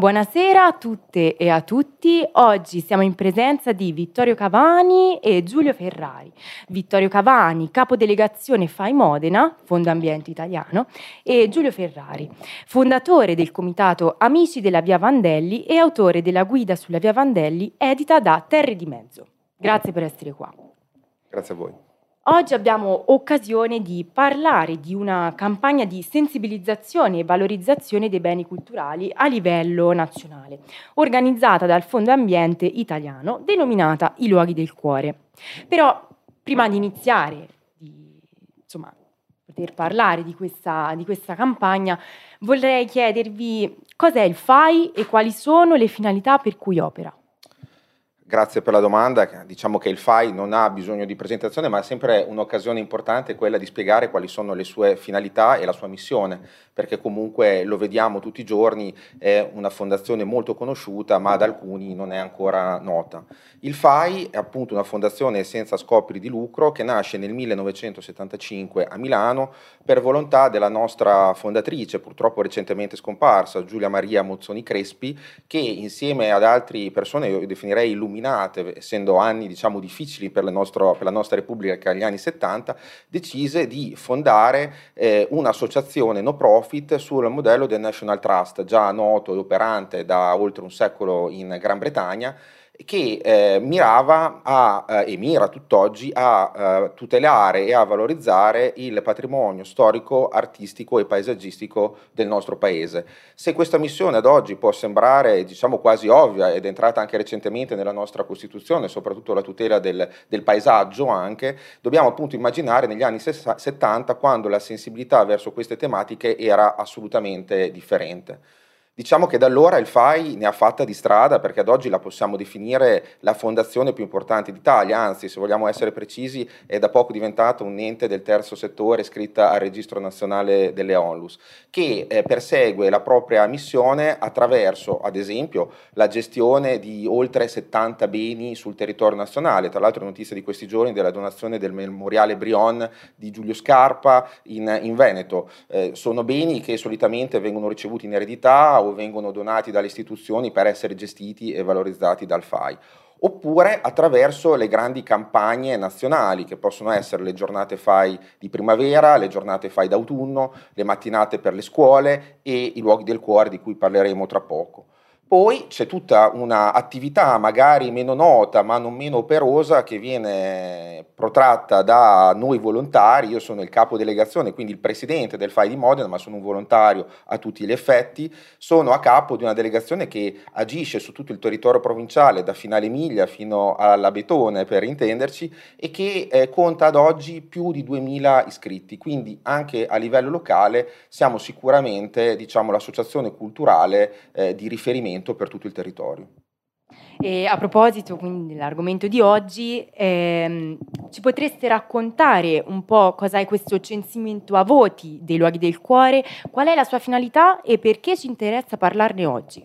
Buonasera a tutte e a tutti. Oggi siamo in presenza di Vittorio Cavani e Giulio Ferrari. Vittorio Cavani, capodelegazione FAI Modena, Fondo Ambiente Italiano, e Giulio Ferrari, fondatore del comitato Amici della Via Vandelli e autore della guida sulla Via Vandelli edita da Terre di Mezzo. Grazie per essere qua. Grazie a voi. Oggi abbiamo occasione di parlare di una campagna di sensibilizzazione e valorizzazione dei beni culturali a livello nazionale, organizzata dal Fondo Ambiente Italiano, denominata I Luoghi del Cuore. Però, prima di iniziare, di insomma, poter parlare di questa, di questa campagna, vorrei chiedervi cos'è il FAI e quali sono le finalità per cui opera. Grazie per la domanda. Diciamo che il FAI non ha bisogno di presentazione, ma è sempre un'occasione importante quella di spiegare quali sono le sue finalità e la sua missione, perché comunque lo vediamo tutti i giorni, è una fondazione molto conosciuta, ma ad alcuni non è ancora nota. Il FAI è appunto una fondazione senza scopi di lucro che nasce nel 1975 a Milano per volontà della nostra fondatrice, purtroppo recentemente scomparsa, Giulia Maria Mozzoni Crespi, che insieme ad altre persone, io definirei illuminate, determinate, essendo anni diciamo, difficili per, nostro, per, la nostra Repubblica gli anni 70, decise di fondare eh, un'associazione no profit sul modello del National Trust, già noto e operante da oltre un secolo in Gran Bretagna, che eh, mirava a, eh, e mira tutt'oggi a eh, tutelare e a valorizzare il patrimonio storico, artistico e paesaggistico del nostro paese. Se questa missione ad oggi può sembrare diciamo quasi ovvia ed è entrata anche recentemente nella nostra Costituzione, soprattutto la tutela del, del paesaggio anche, dobbiamo appunto immaginare negli anni 70 quando la sensibilità verso queste tematiche era assolutamente differente. Diciamo che da allora il FAI ne ha fatta di strada perché ad oggi la possiamo definire la fondazione più importante d'Italia, anzi se vogliamo essere precisi è da poco diventata un ente del terzo settore iscritta al Registro Nazionale delle Onlus, che eh, persegue la propria missione attraverso ad esempio la gestione di oltre 70 beni sul territorio nazionale, tra l'altro notizia di questi giorni della donazione del memoriale Brion di Giulio Scarpa in, in Veneto. Eh, sono beni che solitamente vengono ricevuti in eredità o vengono donati dalle istituzioni per essere gestiti e valorizzati dal FAI oppure attraverso le grandi campagne nazionali che possono essere le giornate FAI di primavera, le giornate FAI d'autunno, le mattinate per le scuole e i luoghi del cuore di cui parleremo tra poco. Poi c'è tutta un'attività magari meno nota ma non meno operosa che viene protratta da noi volontari, io sono il capo delegazione, quindi il presidente del FAI di Modena, ma sono un volontario a tutti gli effetti, sono a capo di una delegazione che agisce su tutto il territorio provinciale, da Finale Emilia fino alla Betone per intenderci, e che eh, conta ad oggi più di 2000 iscritti, quindi anche a livello locale siamo sicuramente diciamo, l'associazione culturale eh, di riferimento censimento per tutto il territorio. E a proposito quindi dell'argomento di oggi, ehm, ci potreste raccontare un po' cosa è questo censimento a voti dei luoghi del cuore, qual è la sua finalità e perché ci interessa parlarne oggi?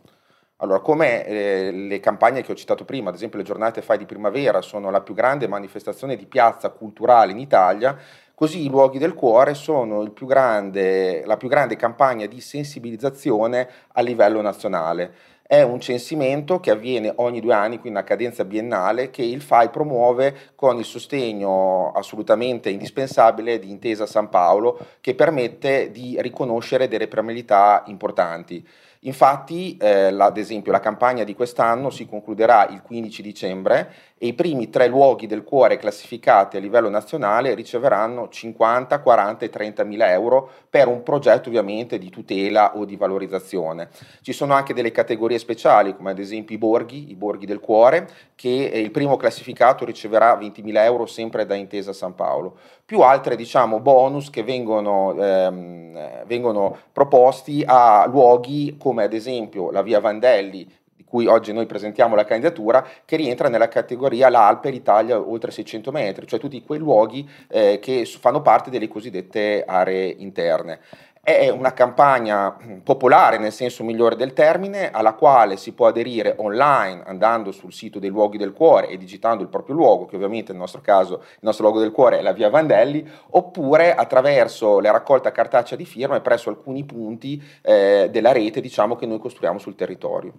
Allora, come eh, le campagne che ho citato prima, ad esempio le giornate Fai di primavera, sono la più grande manifestazione di piazza culturale in Italia, così i luoghi del cuore sono più grande, la più grande campagna di sensibilizzazione a livello nazionale. È un censimento che avviene ogni due anni, quindi una cadenza biennale, che il FAI promuove con il sostegno assolutamente indispensabile di Intesa San Paolo, che permette di riconoscere delle premialità importanti. Infatti, eh, la, ad esempio, la campagna di quest'anno si concluderà il 15 dicembre e i primi tre luoghi del cuore classificati a livello nazionale riceveranno 50, 40 e 30 mila euro per un progetto ovviamente di tutela o di valorizzazione. Ci sono anche delle categorie speciali come ad esempio i borghi, i borghi del cuore, che eh, il primo classificato riceverà 20 mila euro sempre da Intesa San Paolo, più altre diciamo bonus che vengono, ehm, vengono proposti a luoghi come ad esempio la via Vandelli cui oggi noi presentiamo la candidatura, che rientra nella categoria l'Alpe, l'Italia oltre 600 metri, cioè tutti quei luoghi eh, che fanno parte delle cosiddette aree interne. È una campagna popolare nel senso migliore del termine, alla quale si può aderire online andando sul sito dei luoghi del cuore e digitando il proprio luogo, che ovviamente nel nostro caso il nostro luogo del cuore è la via Vandelli, oppure attraverso la raccolta cartacea di firme presso alcuni punti eh, della rete diciamo, che noi costruiamo sul territorio.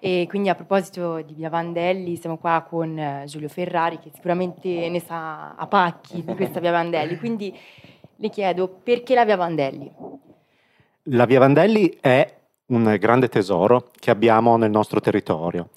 E quindi a proposito di Via Vandelli, siamo qua con eh, Giulio Ferrari che sicuramente ne sa a pacchi di questa Via Vandelli. Quindi le chiedo perché la Via Vandelli? La Via Vandelli è un grande tesoro che abbiamo nel nostro territorio.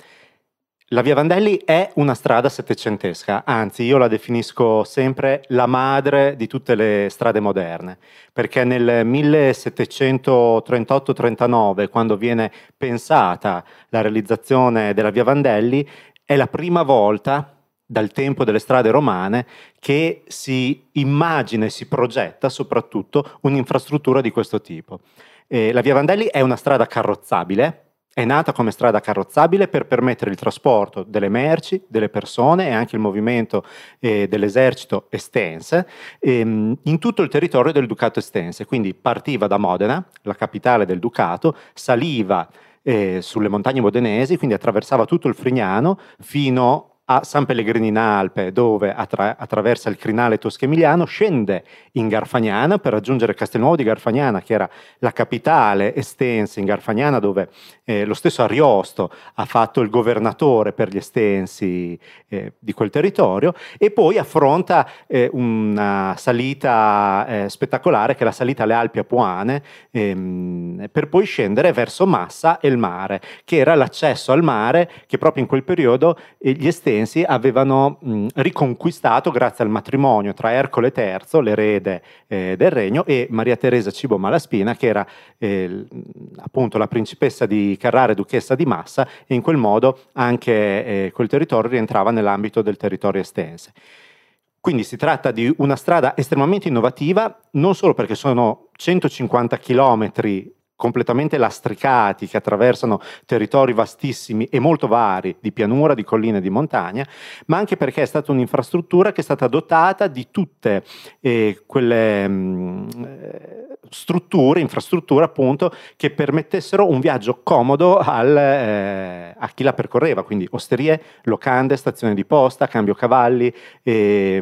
La Via Vandelli è una strada settecentesca, anzi io la definisco sempre la madre di tutte le strade moderne, perché nel 1738-39, quando viene pensata la realizzazione della Via Vandelli, è la prima volta dal tempo delle strade romane che si immagina e si progetta soprattutto un'infrastruttura di questo tipo. Eh, la Via Vandelli è una strada carrozzabile, è nata come strada carrozzabile per permettere il trasporto delle merci, delle persone e anche il movimento eh, dell'esercito estense ehm, in tutto il territorio del Ducato estense. Quindi partiva da Modena, la capitale del Ducato, saliva eh, sulle montagne modenesi, quindi attraversava tutto il Frignano fino a San Pellegrino in Alpe, dove attra- attraversa il crinale tosco-emiliano, scende in Garfagnana per raggiungere Castelnuovo di Garfagnana, che era la capitale estensa in Garfagnana, dove eh, lo stesso Ariosto ha fatto il governatore per gli estensi eh, di quel territorio, e poi affronta eh, una salita eh, spettacolare, che è la salita alle Alpi Apuane, ehm, per poi scendere verso Massa e il mare, che era l'accesso al mare che proprio in quel periodo eh, gli estensi Valdensi avevano mh, riconquistato grazie al matrimonio tra Ercole III, l'erede eh, del regno, e Maria Teresa Cibo Malaspina, che era eh, appunto la principessa di Carrara e duchessa di Massa, e in quel modo anche eh, quel territorio rientrava nell'ambito del territorio estense. Quindi si tratta di una strada estremamente innovativa, non solo perché sono 150 chilometri completamente lastricati, che attraversano territori vastissimi e molto vari di pianura, di colline e di montagna, ma anche perché è stata un'infrastruttura che è stata dotata di tutte eh, quelle mh, mm, strutture, infrastrutture appunto, che permettessero un viaggio comodo al, eh, a chi la percorreva, quindi osterie, locande, stazioni di posta, cambio cavalli, eh,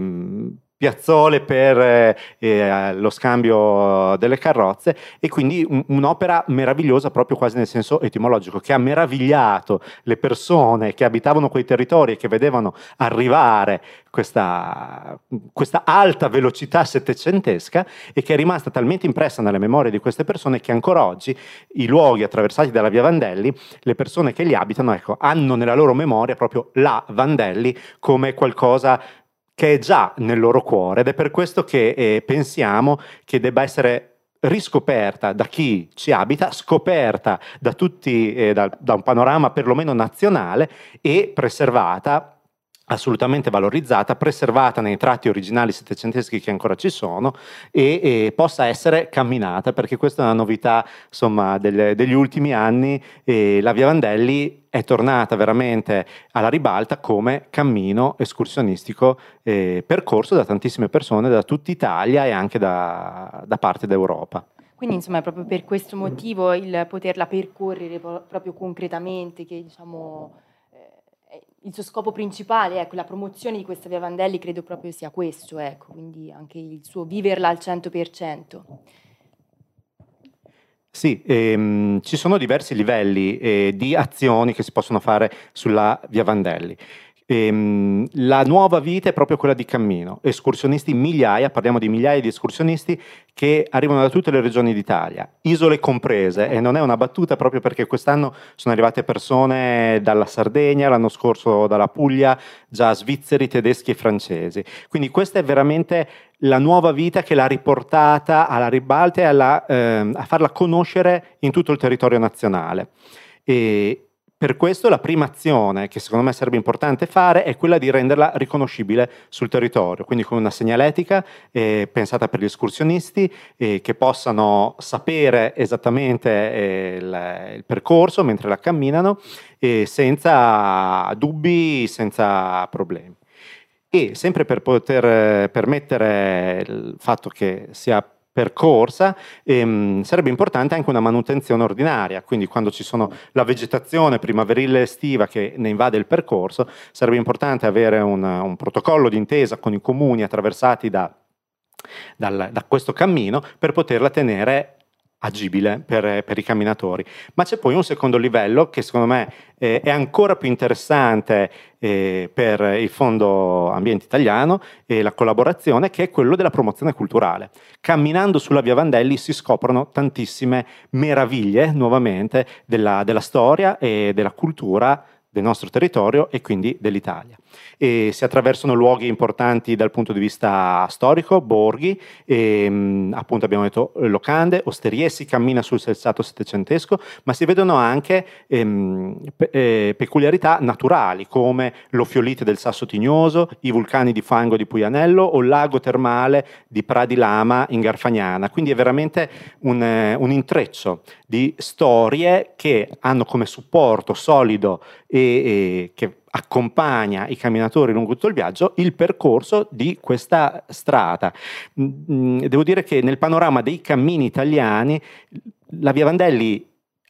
piazzole per eh, eh, lo scambio delle carrozze e quindi un, un'opera meravigliosa proprio quasi nel senso etimologico che ha meravigliato le persone che abitavano quei territori e che vedevano arrivare questa, questa alta velocità settecentesca e che è rimasta talmente impressa nelle memorie di queste persone che ancora oggi i luoghi attraversati dalla via Vandelli, le persone che li abitano, ecco, hanno nella loro memoria proprio la Vandelli come qualcosa che è già nel loro cuore ed è per questo che eh, pensiamo che debba essere riscoperta da chi ci abita, scoperta da tutti, eh, da, da un panorama perlomeno nazionale e preservata assolutamente valorizzata, preservata nei tratti originali settecenteschi che ancora ci sono e, e, possa essere camminata, perché questa è una novità insomma, delle, degli ultimi anni la Via Vandelli è tornata veramente alla ribalta come cammino escursionistico eh, percorso da tantissime persone da tutta Italia e anche da, da parte d'Europa. Quindi insomma è proprio per questo motivo il poterla percorrere proprio concretamente che diciamo il suo scopo principale, ecco, la promozione di questa via Vandelli credo proprio sia questo, ecco, quindi anche il suo viverla al 100%. Sì, ehm, ci sono diversi livelli eh, di azioni che si possono fare sulla via Vandelli. Ehm, la nuova vita è proprio quella di cammino, escursionisti migliaia, parliamo di migliaia di escursionisti che arrivano da tutte le regioni d'Italia, isole comprese, e non è una battuta proprio perché quest'anno sono arrivate persone dalla Sardegna, l'anno scorso dalla Puglia, già svizzeri, tedeschi e francesi. Quindi questa è veramente la nuova vita che l'ha riportata alla ribalta e alla, eh, a farla conoscere in tutto il territorio nazionale. E, per questo la prima azione che secondo me sarebbe importante fare è quella di renderla riconoscibile sul territorio, quindi con una segnaletica eh, pensata per gli escursionisti eh, che possano sapere esattamente eh, il, il, percorso mentre la camminano senza dubbi, senza problemi. E sempre per poter permettere il fatto che sia percorsa, ehm, sarebbe importante anche una manutenzione ordinaria, quindi quando ci sono la vegetazione primaverile e estiva che ne invade il percorso, sarebbe importante avere un, un protocollo d'intesa con i comuni attraversati da, dal, da questo cammino per poterla tenere agibile per, per, i camminatori. Ma c'è poi un secondo livello che secondo me eh, è ancora più interessante eh, per il Fondo Ambiente Italiano e la collaborazione, che è quello della promozione culturale. Camminando sulla via Vandelli si scoprono tantissime meraviglie, nuovamente, della, della storia e della cultura del nostro territorio e quindi dell'Italia e si attraversano luoghi importanti dal punto di vista storico, borghi, e, mm, appunto abbiamo detto locande, osterie, si cammina sul selsato settecentesco, ma si vedono anche ehm, pe- eh, peculiarità naturali come l'ofiolite del Sasso Tignoso, i vulcani di fango di Puianello o il lago termale di Pradi Lama in Garfagnana. Quindi è veramente un, eh, un intreccio di storie che hanno come supporto solido e, e che accompagna i camminatori lungo tutto il viaggio il percorso di questa strada. Mm, mm, devo dire che nel panorama dei cammini italiani la Via Vandelli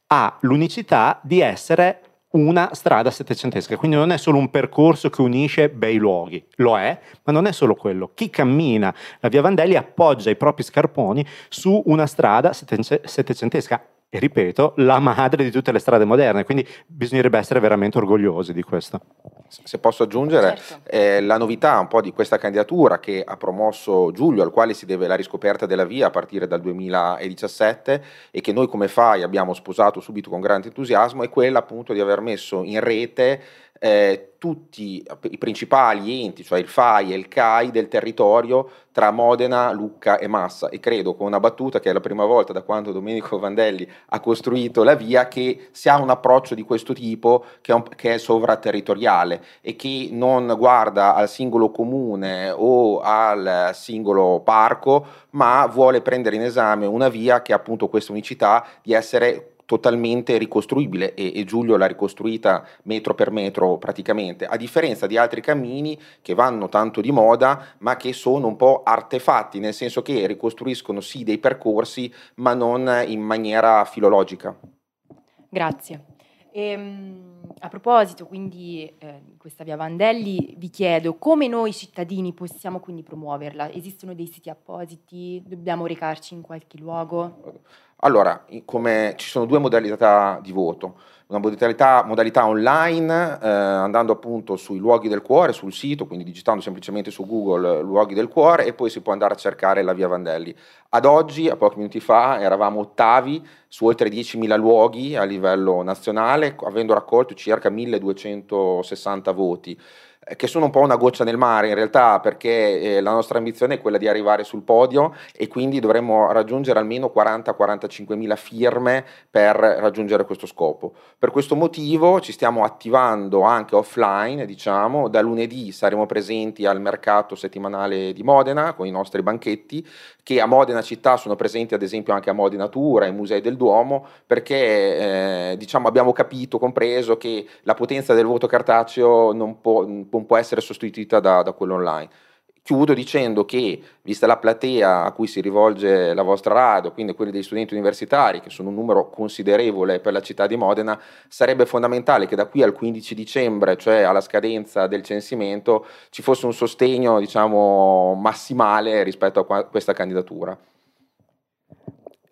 ha l'unicità di essere una strada settecentesca, quindi non è solo un percorso che unisce bei luoghi, lo è, ma non è solo quello. Chi cammina la via Vandelli appoggia i propri scarponi su una strada settecentesca e ripeto, la madre di tutte le strade moderne, quindi bisognerebbe essere veramente orgogliosi di questo. Se posso aggiungere, certo. eh, la novità un po' di questa candidatura che ha promosso Giulio, al quale si deve la riscoperta della via a partire dal 2017 e che noi come FAI abbiamo sposato subito con grande entusiasmo, è quella appunto di aver messo in rete eh, tutti i principali enti, cioè il FAI e il CAI del territorio tra Modena, Lucca e Massa. E credo con una battuta che è la prima volta da quando Domenico Vandelli ha costruito la via che si ha un approccio di questo tipo che è, un, che è sovraterritoriale e che non guarda al singolo comune o al singolo parco ma vuole prendere in esame una via che ha appunto questa unicità di essere totalmente ricostruibile e, e, Giulio l'ha ricostruita metro per metro praticamente, a differenza di altri cammini che vanno tanto di moda ma che sono un po' artefatti, nel senso che ricostruiscono sì dei percorsi ma non in maniera filologica. Grazie. Ehm, a proposito quindi eh, di questa via Vandelli, vi chiedo come noi cittadini possiamo quindi promuoverla? Esistono dei siti appositi? Dobbiamo recarci in qualche luogo? Allora, come, ci sono due modalità di voto una modalità, modalità online, eh, andando appunto sui luoghi del cuore, sul sito, quindi digitando semplicemente su Google luoghi del cuore e poi si può andare a cercare la via Vandelli. Ad oggi, a pochi minuti fa, eravamo ottavi su oltre 10.000 luoghi a livello nazionale, avendo raccolto circa 1.260 voti che sono un po' una goccia nel mare in realtà perché eh, la nostra ambizione è quella di arrivare sul podio e quindi dovremmo raggiungere almeno 40-45 mila firme per raggiungere questo scopo. Per questo motivo ci stiamo attivando anche offline, diciamo, da lunedì saremo presenti al mercato settimanale di Modena con i nostri banchetti che a Modena città sono presenti ad esempio anche a Modena Tura, ai musei del Duomo, perché eh, diciamo, abbiamo capito, compreso che la potenza del voto cartaceo non può, non può essere sostituita da, da quello online. Chiudo dicendo che, vista la platea a cui si rivolge la vostra radio, quindi quelli degli studenti universitari, che sono un numero considerevole per la città di Modena, sarebbe fondamentale che da qui al 15 dicembre, cioè alla scadenza del censimento, ci fosse un sostegno diciamo, massimale rispetto a questa candidatura.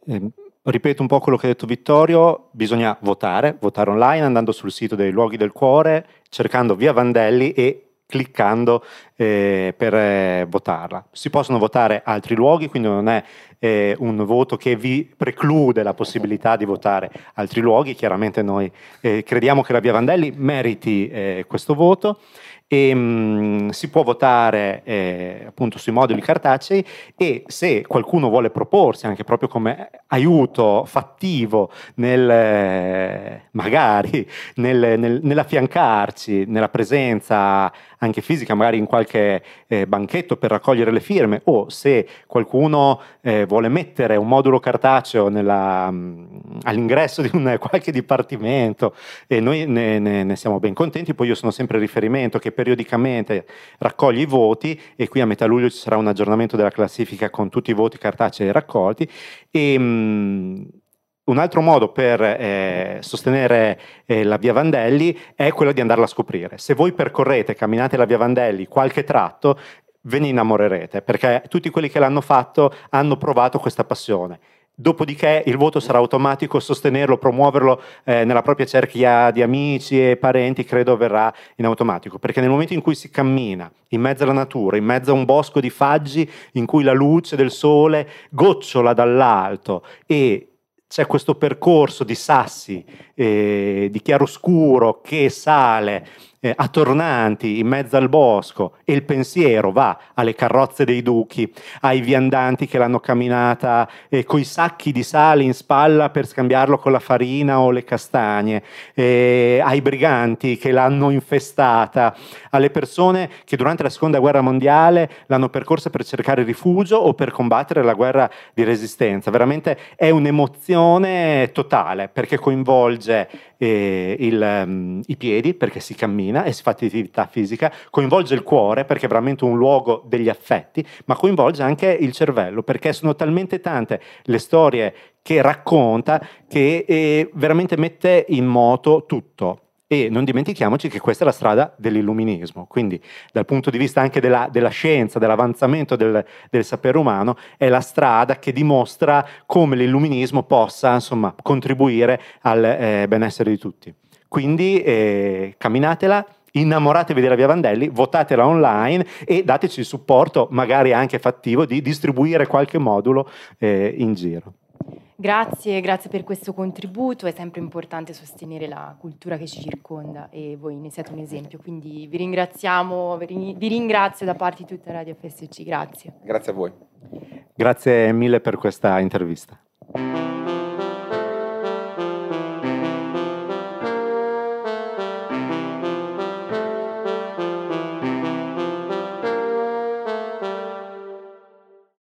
Eh, ripeto un po' quello che ha detto Vittorio, bisogna votare, votare online andando sul sito dei luoghi del cuore, cercando via Vandelli e cliccando eh, per eh, votarla. Si possono votare altri luoghi, quindi non è eh, un voto che vi preclude la possibilità di votare altri luoghi. Chiaramente noi eh, crediamo che la Via Vandelli meriti eh, questo voto e mh, mm, si può votare eh, appunto sui moduli cartacei e se qualcuno vuole proporsi anche proprio come aiuto fattivo nel eh, magari nel, nel, nell'affiancarci nella presenza anche fisica magari in qualche qualche eh, banchetto per raccogliere le firme o se qualcuno eh, vuole mettere un modulo cartaceo nella, mm, all'ingresso di un, qualche dipartimento e noi ne, ne, ne, siamo ben contenti, poi io sono sempre riferimento che periodicamente raccoglie i voti e qui a metà luglio ci sarà un aggiornamento della classifica con tutti i voti cartacei raccolti. E mh, mm, un altro modo per eh, sostenere eh, la via Vandelli è quello di andarla a scoprire. Se voi percorrete, camminate la via Vandelli qualche tratto, ve ne innamorerete, perché tutti quelli che l'hanno fatto hanno provato questa passione. Dopodiché il voto sarà automatico, sostenerlo, promuoverlo eh, nella propria cerchia di amici e parenti, credo verrà in automatico, perché nel momento in cui si cammina in mezzo alla natura, in mezzo a un bosco di faggi in cui la luce del sole gocciola dall'alto e c'è questo percorso di sassi, eh, di chiaroscuro che sale eh, attornanti in mezzo al bosco e il pensiero va alle carrozze dei duchi, ai viandanti che l'hanno camminata eh, coi sacchi di sale in spalla per scambiarlo con la farina o le castagne, eh, ai briganti che l'hanno infestata, alle persone che durante la seconda guerra mondiale l'hanno percorsa per cercare rifugio o per combattere la guerra di resistenza. Veramente è un'emozione totale perché coinvolge eh, il, um, i piedi perché si cammina e si fa attività fisica, coinvolge il cuore perché è veramente un luogo degli affetti, ma coinvolge anche il cervello perché sono talmente tante le storie che racconta che eh, veramente mette in moto tutto. E non dimentichiamoci che questa è la strada dell'illuminismo, quindi dal punto di vista anche della, della scienza, dell'avanzamento del, del, sapere umano, è la strada che dimostra come l'illuminismo possa insomma, contribuire al eh, benessere di tutti. Quindi eh, camminatela, innamoratevi della Via Vandelli, votatela online e dateci il supporto, magari anche fattivo, di distribuire qualche modulo eh, in giro. Grazie, grazie per questo contributo, è sempre importante sostenere la cultura che ci circonda e voi ne siete un esempio, quindi vi ringraziamo, vi ringrazio da parte di tutta Radio FSC, grazie. Grazie a voi. Grazie mille per questa intervista.